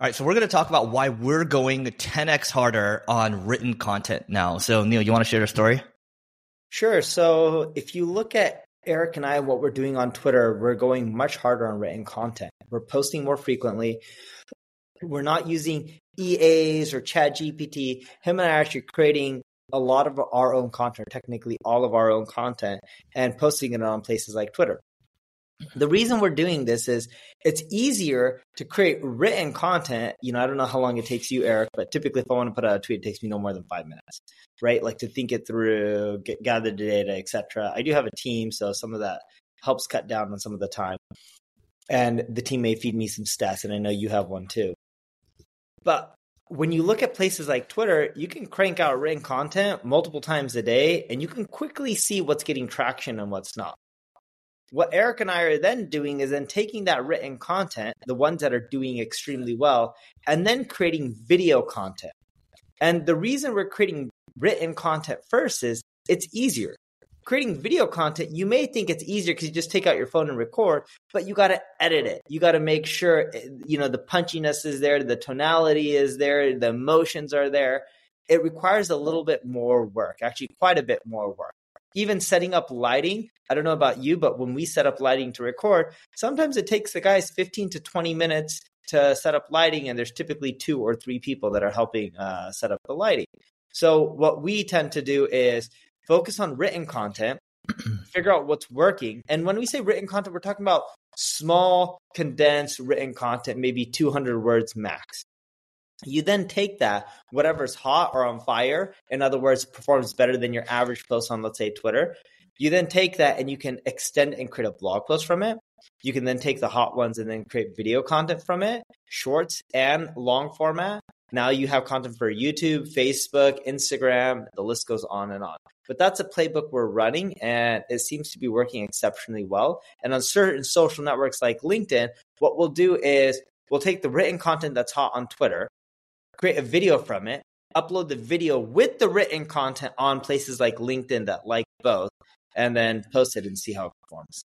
All right, so we're going to talk about why we're going 10x harder on written content now. So, Neil, you want to share your story? Sure. So, if you look at Eric and I, what we're doing on Twitter, we're going much harder on written content. We're posting more frequently. We're not using EAs or Chat GPT. Him and I are actually creating a lot of our own content, technically all of our own content, and posting it on places like Twitter. The reason we're doing this is it's easier to create written content. You know, I don't know how long it takes you, Eric, but typically if I want to put out a tweet, it takes me no more than five minutes, right? Like to think it through, get, gather the data, etc. I do have a team, so some of that helps cut down on some of the time. And the team may feed me some stats, and I know you have one too. But when you look at places like Twitter, you can crank out written content multiple times a day, and you can quickly see what's getting traction and what's not what Eric and I are then doing is then taking that written content, the ones that are doing extremely well, and then creating video content. And the reason we're creating written content first is it's easier. Creating video content, you may think it's easier because you just take out your phone and record, but you got to edit it. You got to make sure, you know, the punchiness is there, the tonality is there, the emotions are there. It requires a little bit more work, actually, quite a bit more work even setting up lighting. I don't know about you, but when we set up lighting to record, sometimes it takes the guys 15 to 20 minutes to set up lighting, and there's typically two or three people that are helping uh, set up the lighting. So, what we tend to do is focus on written content, figure out what's working. And when we say written content, we're talking about small, condensed written content, maybe 200 words max. You then take that, whatever's hot or on fire, in other words, performs better than your average post on, let's say, Twitter. You then take that and you can extend and create a blog post from it. You can then take the hot ones and then create video content from it, shorts and long format. Now you have content for YouTube, Facebook, Instagram, the list goes on and on. But that's a playbook we're running and it seems to be working exceptionally well. And on certain social networks like LinkedIn, what we'll do is we'll take the written content that's hot on Twitter create a video from it, upload the video with the written content on places like LinkedIn that like both, and then post it and see how it performs.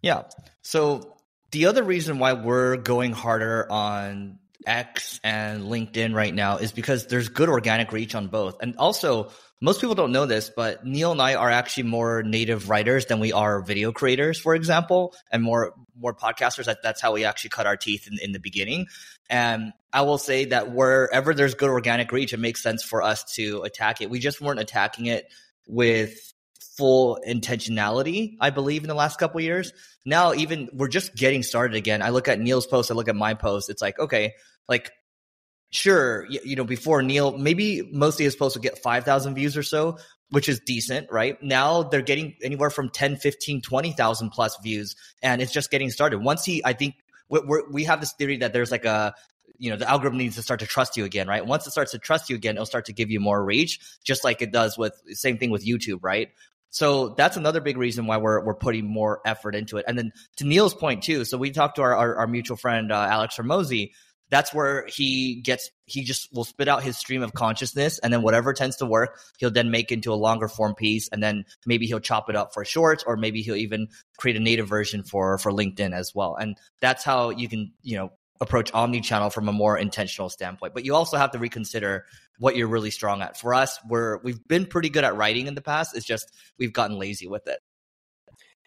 Yeah. So the other reason why we're going harder on X and LinkedIn right now is because there's good organic reach on both. And also, most people don't know this, but Neil and I are actually more native writers than we are video creators, for example, and more more podcasters. That, that's how we actually cut our teeth in, in the beginning. And I will say that wherever there's good organic reach, it makes sense for us to attack it. We just weren't attacking it with full intentionality, I believe, in the last couple years. Now, even we're just getting started again. I look at Neil's post, I look at my post. It's like, okay, like sure, you, you know, before Neil, maybe mostly is supposed to get 5,000 views or so, which is decent, right? Now they're getting anywhere from 10, 15, 20,000 plus views, and it's just getting started. Once he, I think, we're, we have this theory that there's like a, you know, the algorithm needs to start to trust you again, right? Once it starts to trust you again, it'll start to give you more reach, just like it does with same thing with YouTube, right? So that's another big reason why we're we're putting more effort into it. And then to Neil's point too, so we talked to our our, our mutual friend uh, Alex Hormozi that's where he gets he just will spit out his stream of consciousness and then whatever tends to work he'll then make into a longer form piece and then maybe he'll chop it up for shorts or maybe he'll even create a native version for for linkedin as well. And that's how you can you know approach omni-channel from a more intentional standpoint. But you also have to reconsider what you're really strong at. For us we're we've been pretty good at writing in the past it's just we've gotten lazy with it.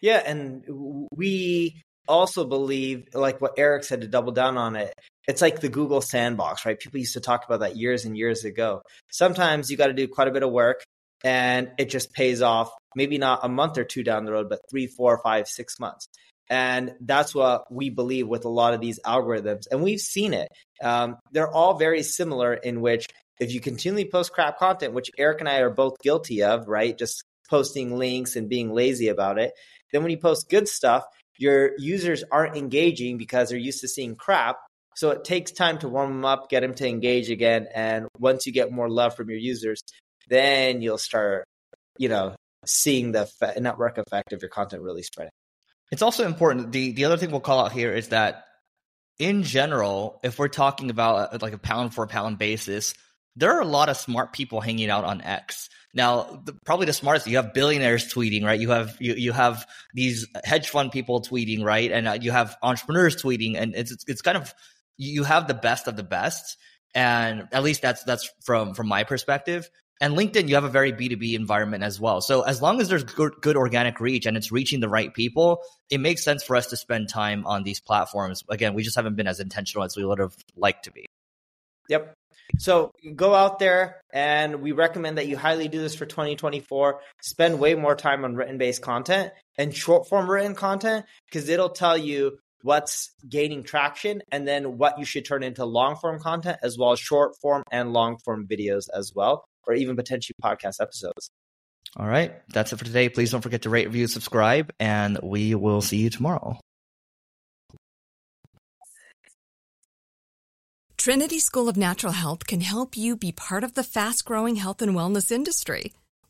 Yeah and we also believe, like what Eric said, to double down on it, it's like the Google sandbox, right? People used to talk about that years and years ago. Sometimes you got to do quite a bit of work and it just pays off, maybe not a month or two down the road, but three, four, five, six months. And that's what we believe with a lot of these algorithms. And we've seen it. Um, they're all very similar in which if you continually post crap content, which Eric and I are both guilty of, right? Just posting links and being lazy about it. Then when you post good stuff, your users aren't engaging because they're used to seeing crap. So it takes time to warm them up, get them to engage again. And once you get more love from your users, then you'll start, you know, seeing the network effect of your content really spreading. It's also important. The the other thing we'll call out here is that in general, if we're talking about uh, like a pound for pound basis, there are a lot of smart people hanging out on X. Now, the, probably the smartest, you have billionaires tweeting, right? You have you, you have these hedge fund people tweeting, right? And uh, you have entrepreneurs tweeting, and it's it's kind of you have the best of the best, and at least that's that's from from my perspective. And LinkedIn, you have a very B2B environment as well. So as long as there's good, good organic reach and it's reaching the right people, it makes sense for us to spend time on these platforms. Again, we just haven't been as intentional as we would have liked to be. Yep. So go out there and we recommend that you highly do this for 2024. Spend way more time on written based content and short form written content because it'll tell you what's gaining traction and then what you should turn into long form content as well as short form and long form videos as well, or even potentially podcast episodes. All right. That's it for today. Please don't forget to rate, review, subscribe, and we will see you tomorrow. Trinity School of Natural Health can help you be part of the fast growing health and wellness industry.